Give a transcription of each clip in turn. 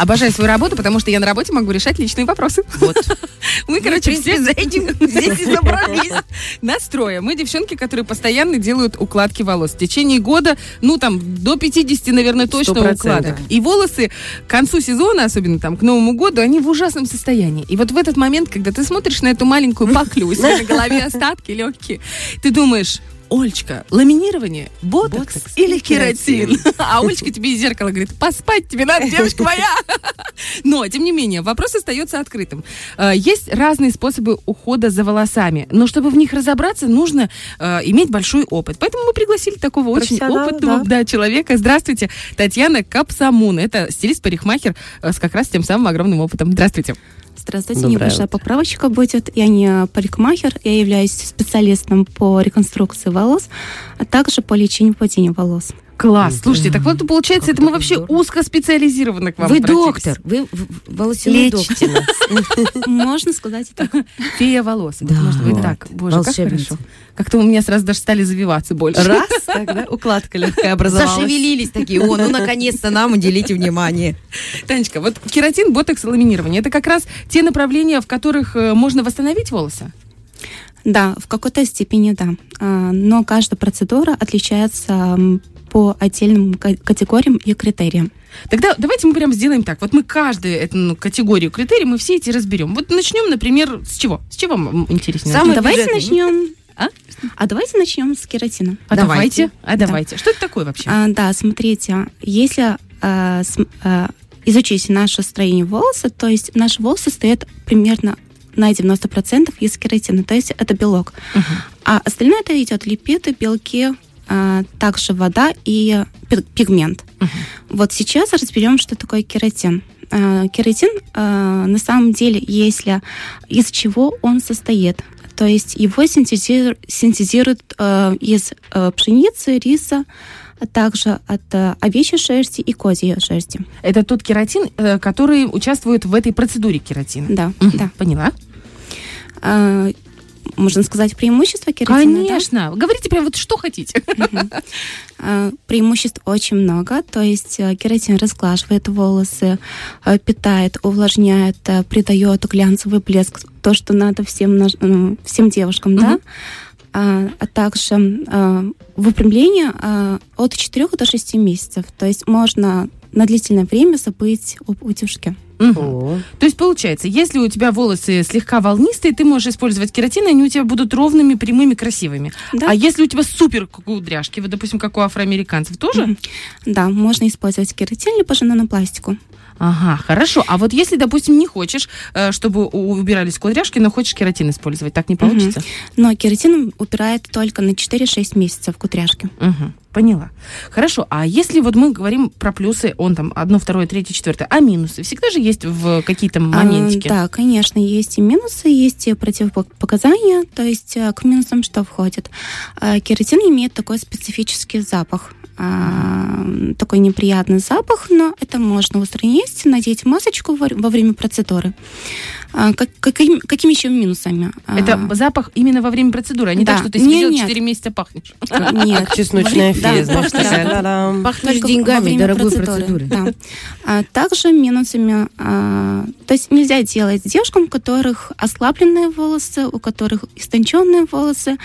Обожаю свою работу, потому что я на работе могу решать личные вопросы. Вот. Мы, короче, все за этим здесь и собрались. Настроя. Мы девчонки, которые постоянно делают укладки волос. В течение года, ну, там, до 50, наверное, точно 100%. укладок. И волосы к концу сезона, особенно там к Новому году, они в ужасном состоянии. И вот в этот момент, когда ты смотришь на эту маленькую паклю, на голове остатки легкие, ты думаешь, Олечка, ламинирование, ботокс, Ботокс или кератин? А Олечка тебе из зеркала говорит, поспать тебе надо, девочка моя. Но, тем не менее, вопрос остается открытым. Э, Есть разные способы ухода за волосами, но чтобы в них разобраться, нужно э, иметь большой опыт. Поэтому мы пригласили такого очень опытного да. да, человека. Здравствуйте, Татьяна Капсамун. Это стилист-парикмахер э, с как раз тем самым огромным опытом. Здравствуйте. Здравствуйте, Доброе небольшая утро. поправочка будет. Я не парикмахер, я являюсь специалистом по реконструкции волос, а также по лечению падения волос. Класс. Слушайте, так вот получается, Как это мы вообще здорово. узкоспециализированы к вам Вы доктор, вы волосяной доктор. Можно сказать и так. Фея волос. Да. Может быть Вот. так. Боже, как хорошо. Как-то у меня сразу даже стали завиваться больше. Раз, тогда укладка легкая образовалась. Зашевелились такие, о, ну наконец-то нам уделите внимание. Танечка, вот кератин, ботокс ламинирование, это как раз те направления, в которых э, можно восстановить волосы? Да, в какой-то степени да. А, Но каждая процедура отличается по отдельным ка- категориям и критериям. Тогда давайте мы прям сделаем так. Вот мы каждую эту ну, категорию критерий, мы все эти разберем. Вот начнем, например, с чего? С чего вам интереснее? Самый давайте бюджетный. начнем. А? А давайте начнем с кератина. А давайте. Давайте. А давайте. Что это такое вообще? А, да, смотрите, если а, см- а, изучить наше строение волоса, то есть наши волосы состоят примерно на 90% из кератина, то есть это белок. Мгм. А остальное это идет липиды, белки, а, также вода и пи- пигмент. Мгм. Вот сейчас разберем, что такое кератин. А, Кератин а, на самом деле, если из чего он состоит, то есть его синтезируют, синтезируют из пшеницы, риса, а также от овечьей шерсти и козьей шерсти. Это тот кератин, э, который участвует в этой процедуре кератина. Да, да. Поняла? А, можно сказать преимущество кератина? да? Конечно. Говорите прям вот что хотите. А, Преимуществ очень много. То есть э, кератин разглаживает волосы, э, питает, увлажняет, э, придает глянцевый блеск, то, что надо всем, м, всем девушкам, да. А, а также э, выпрямление э, от 4 до 6 месяцев. То есть можно на длительное время забыть об утюжке. О, То есть получается, если у тебя волосы слегка волнистые, ты можешь использовать кератин, и они у тебя будут ровными, прямыми, красивыми. Да? А если у тебя супер кудряшки, вот, допустим, как у афроамериканцев, тоже? Да, можно использовать кератин, либо же нанопластику. Ага, хорошо. А вот если, допустим, не хочешь, э, чтобы убирались кудряшки, но хочешь кератин использовать, так не получится? Но кератин упирает только на 4-6 месяцев кудряшки. Мгм, Поняла. Хорошо. А если вот мы говорим про плюсы, он там одно, второе, третье, четвертое, а минусы всегда же есть в какие-то моментики? А, да, конечно, есть и минусы, есть и противопоказания. То есть э, к минусам что входит? А, Кератин имеет такой специфический запах. а, такой неприятный запах, но это можно устранить, надеть масочку во время процедуры. А, как- каким- какими еще минусами? А, Это запах именно во время процедуры, а не Да. так, что ты Не, сидел нет. 4 месяца пахнешь. Нет. как чесночная фея, знаешь, такая. Пахнешь деньгами время дорогой процедуры. А также минусами, то есть нельзя делать девушкам, у которых ослабленные волосы, у которых истонченные волосы,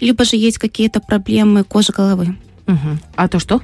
либо же есть какие-то проблемы кожи головы. А то что?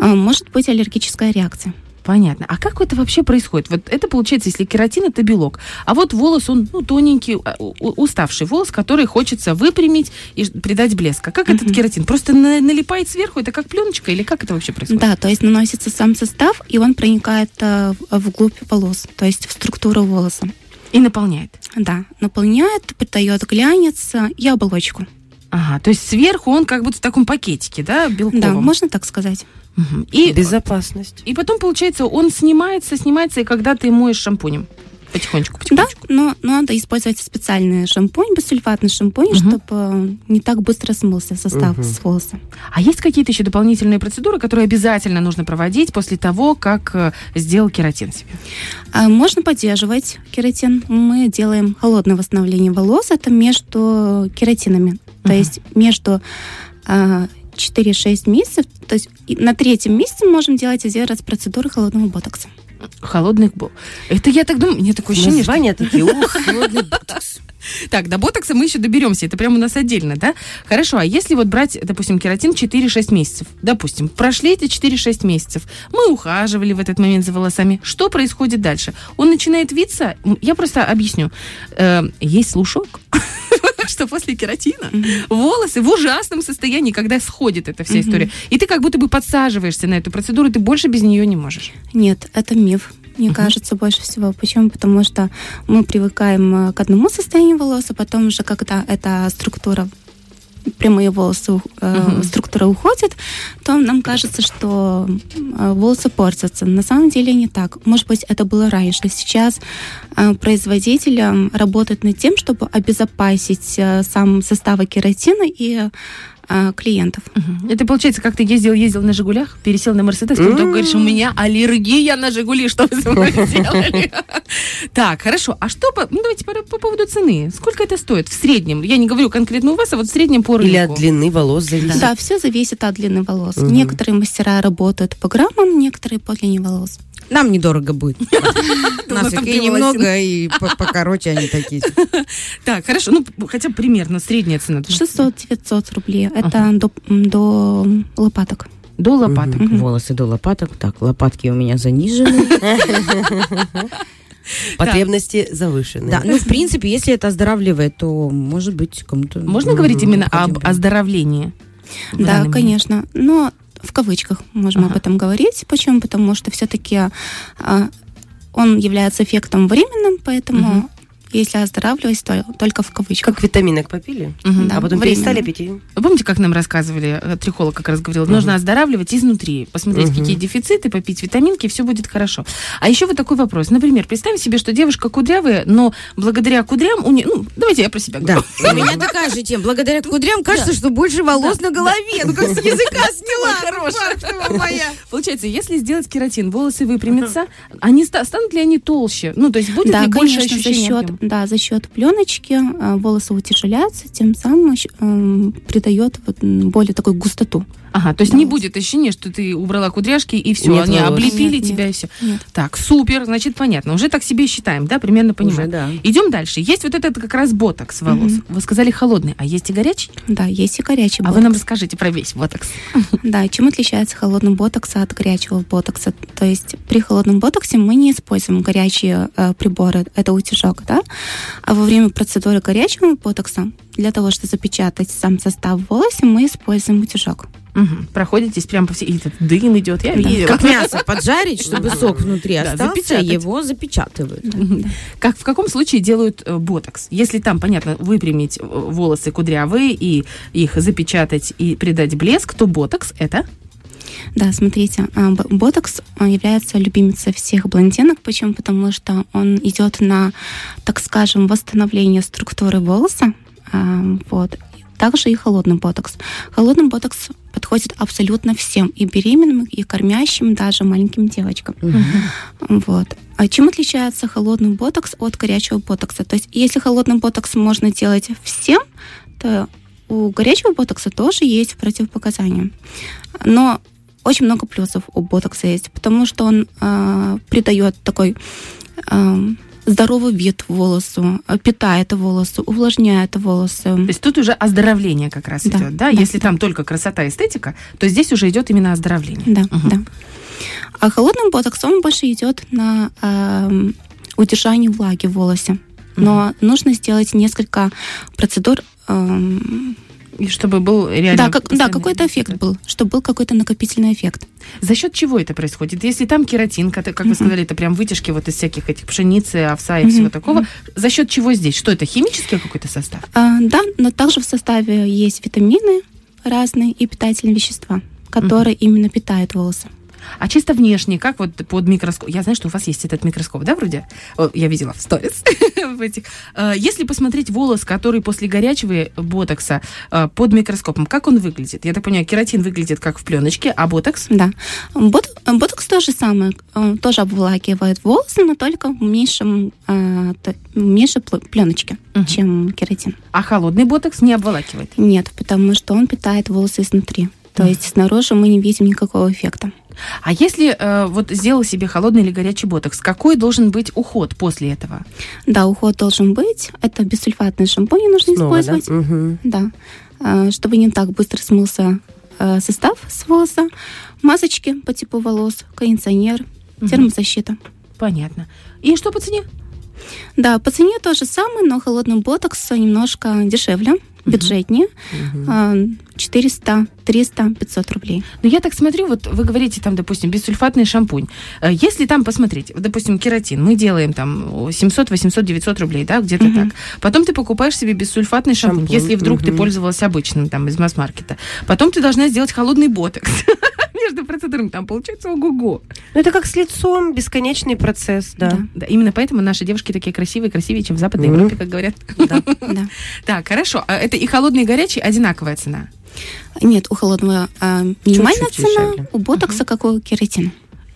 Может быть аллергическая реакция. Понятно. А как это вообще происходит? Вот это получается, если кератин это белок, а вот волос, он ну, тоненький, а, уставший волос, который хочется выпрямить и придать блеск. А как этот Мгм. кератин? Просто на- налипает сверху? Это как пленочка или как это вообще происходит? Да, то есть наносится сам состав, и он проникает а, в- вглубь волос, то есть в структуру волоса. И наполняет. Да, наполняет, придает глянец и оболочку. Ага, то есть сверху он как будто в таком пакетике, да, белковом? Да, можно так сказать. Мгм. И, Безопасность. и потом, получается, он снимается, снимается, и когда ты моешь шампунем. Потихонечку, Да, потихонечку. но надо использовать специальный шампунь, бессульфатный шампунь, Мгм. чтобы не так быстро смылся состав Мгм. с волоса. А есть какие-то еще дополнительные процедуры, которые обязательно нужно проводить после того, как э, сделал кератин себе? А можно поддерживать кератин. Мы делаем холодное восстановление волос. Это между кератинами. То Мгм. есть между а, 4-6 месяцев. То есть на третьем месяце можем делать один раз процедуры холодного ботокса. Холодный ботокс. Это я так думаю, мне такое ощущение, Названия такие, ух, холодный ботокс. Так, до ботокса мы еще доберемся. Это прямо у нас отдельно, да? Хорошо, а если вот брать, допустим, кератин 4-6 месяцев, допустим, прошли эти 4-6 месяцев, мы ухаживали в этот момент за волосами, что происходит дальше? Он начинает виться, я просто объясню. Э, есть слушок, что после кератина волосы в ужасном состоянии, когда сходит эта вся история. И ты как будто бы подсаживаешься на эту процедуру, ты больше без нее не можешь. Нет, это миф мне uh-huh. кажется, больше всего. Почему? Потому что мы привыкаем к одному состоянию волос, а потом уже, когда эта структура прямые волосы, э, uh-huh. структура уходит, то нам кажется, что э, волосы портятся. На самом деле не так. Может быть, это было раньше. Сейчас э, производитель работает над тем, чтобы обезопасить э, сам состав кератина и а, клиентов. Угу. Это получается, как ты ездил, ездил на Жигулях, пересел на Мерседес, потом mm говоришь, у меня аллергия на Жигули, что вы со мной сделали? Так, хорошо. А что, ну давайте по поводу цены. Сколько это стоит в среднем? Я не говорю конкретно у вас, а вот в среднем по рынку. Или от длины волос зависит? Да, все зависит от длины волос. Некоторые мастера работают по граммам, некоторые по длине волос. Нам недорого будет. Нас и немного, и покороче они такие. Так, хорошо. Ну, хотя бы примерно средняя цена. 600-900 рублей. Это до лопаток. До лопаток. Волосы до лопаток. Так, лопатки у меня занижены. Потребности завышены. Да, ну, в принципе, если это оздоравливает, то, может быть, кому-то... Можно говорить именно об оздоровлении? Да, конечно. Но в кавычках можем ага. об этом говорить. Почему? Потому что все-таки а, он является эффектом временным, поэтому угу. Если оздоравливать, то только в кавычках. Как витаминок попили, угу. да, а потом временно. перестали пить. Вы помните, как нам рассказывали, э, трихолог как раз говорил, угу. нужно оздоравливать изнутри, посмотреть, угу. какие дефициты, попить витаминки, и все будет хорошо. А еще вот такой вопрос. Например, представим себе, что девушка кудрявая, но благодаря кудрям у нее... Ну, давайте я про себя говорю. Да. У меня такая же тема. Благодаря кудрям кажется, что больше волос на голове. Ну, как с языка сняла. Хорошая. Получается, если сделать кератин, волосы выпрямятся, они станут ли они толще? Ну, то есть будет ли больше ощущения? Да, за счет пленочки э, волосы утяжеляются, тем самым э, придает более такой густоту. Ага, то есть да. не будет ощущения, что ты убрала кудряшки и все, нет, они волос. облепили нет, тебя нет, и все. Нет. Так, супер, значит, понятно. Уже так себе считаем, да, примерно понимаем. Уже, да. Идем дальше. Есть вот этот как раз ботокс волос. Угу. Вы сказали холодный, а есть и горячий? Да, есть и горячий ботокс. А вы нам расскажите про весь ботокс. Да, чем отличается холодный ботокс от горячего ботокса? То есть при холодном ботоксе мы не используем горячие э, приборы, это утяжок, да? А во время процедуры горячего ботокса для того, чтобы запечатать сам состав волоса, мы используем утюжок. Угу. Проходитесь прямо по всей... И этот дым идет, я да. видела. Как мясо поджарить, чтобы сок внутри остался, его запечатывают. Как, в каком случае делают э, ботокс? Если там, понятно, выпрямить э, волосы кудрявые и их запечатать и придать блеск, то ботокс это... Да, смотрите, а, ботокс является любимицей всех блондинок. Почему? Потому что он идет на, так скажем, восстановление структуры волоса. А, вот. Также и холодный ботокс. Холодный ботокс подходит абсолютно всем, и беременным, и кормящим, даже маленьким девочкам. Угу. Вот. А чем отличается холодный ботокс от горячего ботокса? То есть, если холодный ботокс можно делать всем, то у горячего ботокса тоже есть противопоказания. Но очень много плюсов у ботокса есть, потому что он э, придает такой э, здоровый вид волосу, э, питает волосы, увлажняет волосы. То есть тут уже оздоровление как раз да, идет, да? да Если да. там только красота, эстетика, то здесь уже идет именно оздоровление. Да, угу. да. А холодный ботокс, он больше идет на э, удержание влаги в волосе. Но угу. нужно сделать несколько процедур э, и чтобы был реально... Да, как, да какой-то эффект был, чтобы был какой-то накопительный эффект. За счет чего это происходит? Если там кератин, как mm-hmm. вы сказали, это прям вытяжки вот из всяких этих пшеницы, овса и mm-hmm. всего такого, mm-hmm. за счет чего здесь? Что это, химический какой-то состав? А, да, но также в составе есть витамины разные и питательные вещества, которые mm-hmm. именно питают волосы. А чисто внешне, как вот под микроскоп? Я знаю, что у вас есть этот микроскоп, да, вроде? О, я видела в сторис. А, если посмотреть волос, который после горячего ботокса а, под микроскопом, как он выглядит? Я так понимаю, кератин выглядит как в пленочке, а ботокс? Да. ботокс то же самое. Он тоже обволакивает волосы, но только в меньшем, а, меньшей пленочке, чем кератин. А холодный ботокс не обволакивает? Нет, потому что он питает волосы изнутри. То есть снаружи мы не видим никакого эффекта. А если э, вот сделал себе холодный или горячий ботокс, какой должен быть уход после этого? Да, уход должен быть. Это бессульфатный шампунь нужно Снова, использовать. Да? Угу. да. Э, чтобы не так быстро смылся э, состав с волоса. Масочки по типу волос, кондиционер, угу. термозащита. Понятно. И что по цене? Да, по цене то же самое, но холодный ботокс немножко дешевле бюджетнее. Угу. 400, 300, 500 рублей. Но я так смотрю, вот вы говорите там, допустим, бессульфатный шампунь. Э, если там посмотреть, допустим, кератин, мы делаем там 700, 800, 900 рублей, да, где-то угу. так. Потом ты покупаешь себе бессульфатный шампунь, шампунь. если вдруг угу. ты пользовалась обычным там из масс-маркета. Потом ты должна сделать холодный ботокс. между процедурами. Там получается ого-го. Ну, это как с лицом, бесконечный процесс, да. да. да. Именно поэтому наши девушки такие красивые, красивее, чем в Западной mm-hmm. Европе, как говорят. Да, да. Так, хорошо. А это и холодный, и горячий одинаковая цена? Нет, у холодного а, минимальная Чуть-чуть цена, дешевле. у ботокса, uh-huh. как у кератина.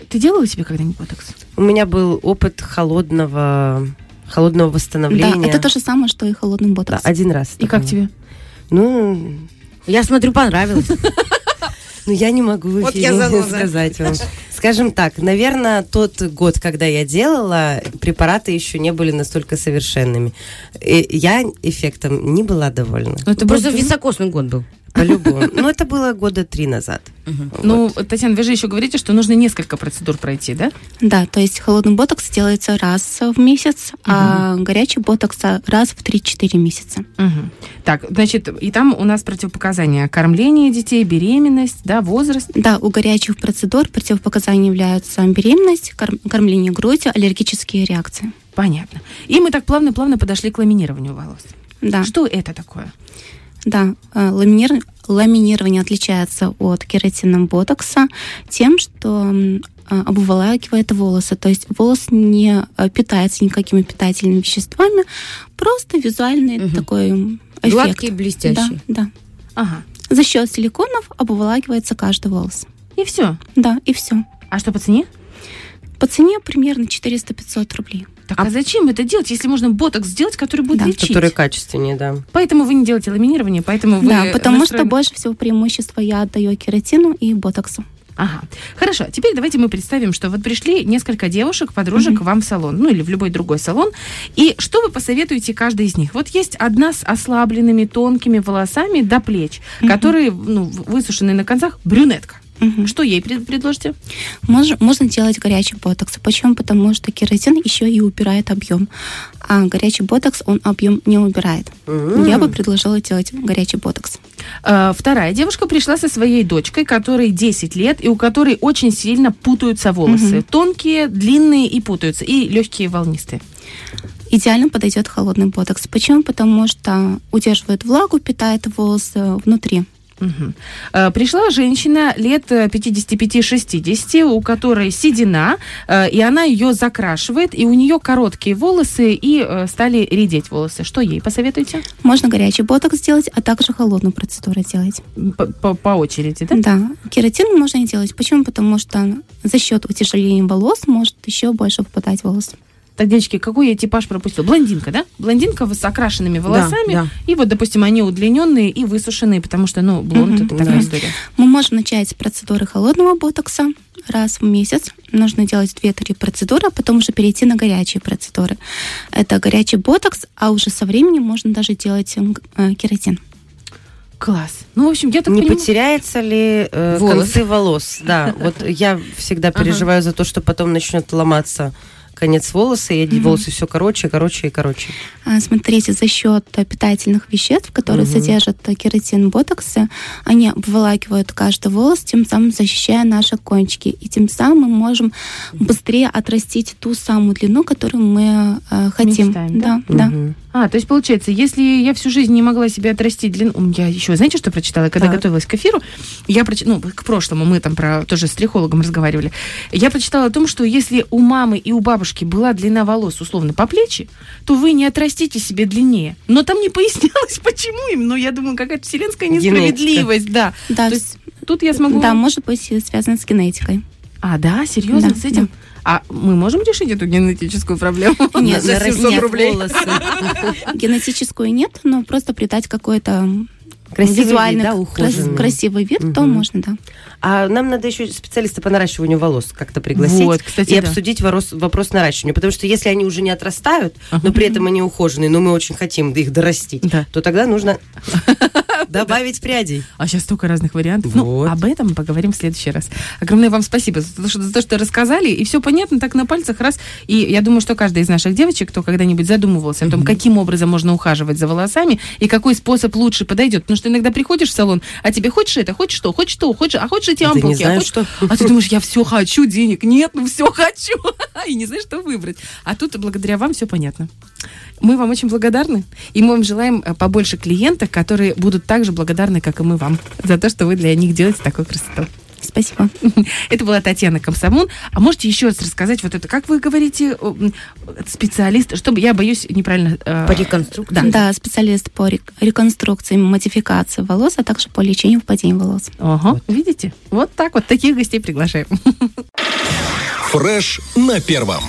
Ты делала себе когда-нибудь ботокс? У меня был опыт холодного холодного восстановления. Да, это то же самое, что и холодный ботокс. Да, один раз. И как тебе? Ну, я смотрю, понравилось. Ну, я не могу вот сказать вам. Скажем так, наверное, тот год, когда я делала, препараты еще не были настолько совершенными. И я эффектом не была довольна. Это просто високосный год был. По-любому. Ну, это было года три назад. Ну, Татьяна, вы же еще говорите, что нужно несколько процедур пройти, да? Да, то есть холодный ботокс делается раз в месяц, а горячий ботокс раз в 3-4 месяца. Так, значит, и там у нас противопоказания. Кормление детей, беременность, да, возраст? Да, у горячих процедур противопоказания являются беременность, кормление грудью, аллергические реакции. Понятно. И мы так плавно-плавно подошли к ламинированию волос. Да. Что это такое? Да, э, ламинир... ламинирование отличается от кератином ботокса тем, что э, обволакивает волосы. То есть волос не э, питается никакими питательными веществами, просто визуальный угу. такой эффект. Гладкий, блестящий. Да, да. Ага. За счет силиконов обволакивается каждый волос. И все? Да, и все. А что по цене? По цене примерно 400-500 рублей. Так, а, а зачем это делать, если можно ботокс сделать, который будет да. лечить? Который качественнее, да. Поэтому вы не делаете ламинирование, поэтому вы... Да, потому настроены... что больше всего преимущества я отдаю кератину и ботоксу. Ага. Хорошо. Теперь давайте мы представим, что вот пришли несколько девушек, подружек mm-hmm. вам в салон, ну или в любой другой салон. И что вы посоветуете каждой из них? Вот есть одна с ослабленными тонкими волосами до плеч, mm-hmm. которые ну, высушены на концах, брюнетка. Угу. Что ей пред, предложите? Можно, можно делать горячий ботокс. Почему? Потому что кератин еще и убирает объем. А горячий ботокс, он объем не убирает. Угу. Я бы предложила делать горячий ботокс. А, вторая девушка пришла со своей дочкой, которой 10 лет, и у которой очень сильно путаются волосы. Угу. Тонкие, длинные и путаются, и легкие волнистые идеально подойдет холодный ботокс. Почему? Потому что удерживает влагу, питает волосы внутри. Угу. Пришла женщина лет 55-60, у которой седина, э, и она ее закрашивает, и у нее короткие волосы, и э, стали редеть волосы. Что ей посоветуете? Можно горячий ботокс сделать, а также холодную процедуру делать. По, по очереди, да? Да. Кератин можно делать. Почему? Потому что за счет утяжеления волос может еще больше выпадать волос. Так, девочки, какой я типаж пропустил? Блондинка, да? Блондинка с окрашенными волосами. Да, да. И вот, допустим, они удлиненные и высушенные, потому что, ну, блонд угу, это такая да. история. Мы можем начать с процедуры холодного ботокса раз в месяц. Нужно делать 2-3 процедуры, а потом уже перейти на горячие процедуры. Это горячий ботокс, а уже со временем можно даже делать э, кератин. Класс. Ну, в общем, я так Не поним... потеряется ли э, волос. концы волос? Да, вот я всегда переживаю за то, что потом начнет ломаться конец волоса, и угу. волосы все короче, короче и короче. А, смотрите, за счет питательных веществ, которые угу. содержат кератин, ботоксы, они обволакивают каждый волос, тем самым защищая наши кончики. И тем самым мы можем быстрее отрастить ту самую длину, которую мы э, хотим. Мечтаем, да, да. Угу. А, то есть получается, если я всю жизнь не могла себе отрастить длину... Я еще, знаете, что прочитала? Когда так. готовилась к эфиру, я прочитала... Ну, к прошлому мы там про... Тоже с трихологом разговаривали. Я прочитала о том, что если у мамы и у бабушки была длина волос условно по плечи, то вы не отрастите себе длиннее. Но там не пояснялось, почему им. Но я думаю, какая-то вселенская несправедливость. Да. да. То есть тут я смогу... Да, может быть, связано с генетикой. А, да? Серьезно? Да, с этим? Да. А мы можем решить эту генетическую проблему? Нет, за 700 рублей. Волосы. Генетическую нет, но просто придать какой-то красивый визуальный, вид, да, крас- красивый вид, угу. то можно, да. А нам надо еще специалиста по наращиванию волос как-то пригласить вот, кстати, и да. обсудить вопрос, вопрос наращивания. Потому что если они уже не отрастают, uh-huh. но при этом они ухоженные, но мы очень хотим их дорастить, да. то тогда нужно добавить прядей. А сейчас столько разных вариантов. Ну, об этом мы поговорим в следующий раз. Огромное вам спасибо за то, что, за то, что рассказали. И все понятно, так на пальцах раз. И я думаю, что каждая из наших девочек, кто когда-нибудь задумывался о том, каким образом можно ухаживать за волосами и какой способ лучше подойдет. Потому что иногда приходишь в салон, а тебе хочешь это, хочешь что, хочешь что, хочешь, а хочешь эти а ампулки, а, хочешь... что? а ты думаешь, я все хочу, денег нет, ну все хочу, и не знаешь, что выбрать. А тут благодаря вам все понятно. Мы вам очень благодарны, и мы вам желаем э, побольше клиентов, которые будут так же благодарны, как и мы вам, за то, что вы для них делаете такую красоту. Спасибо. Это была Татьяна Комсомон. А можете еще раз рассказать вот это, как вы говорите, специалист, чтобы я боюсь неправильно... Э... По реконструкции? Да. да, специалист по реконструкции, модификации волос, а также по лечению впадения волос. Ага, вот. видите? Вот так вот, таких гостей приглашаем. Фреш на первом.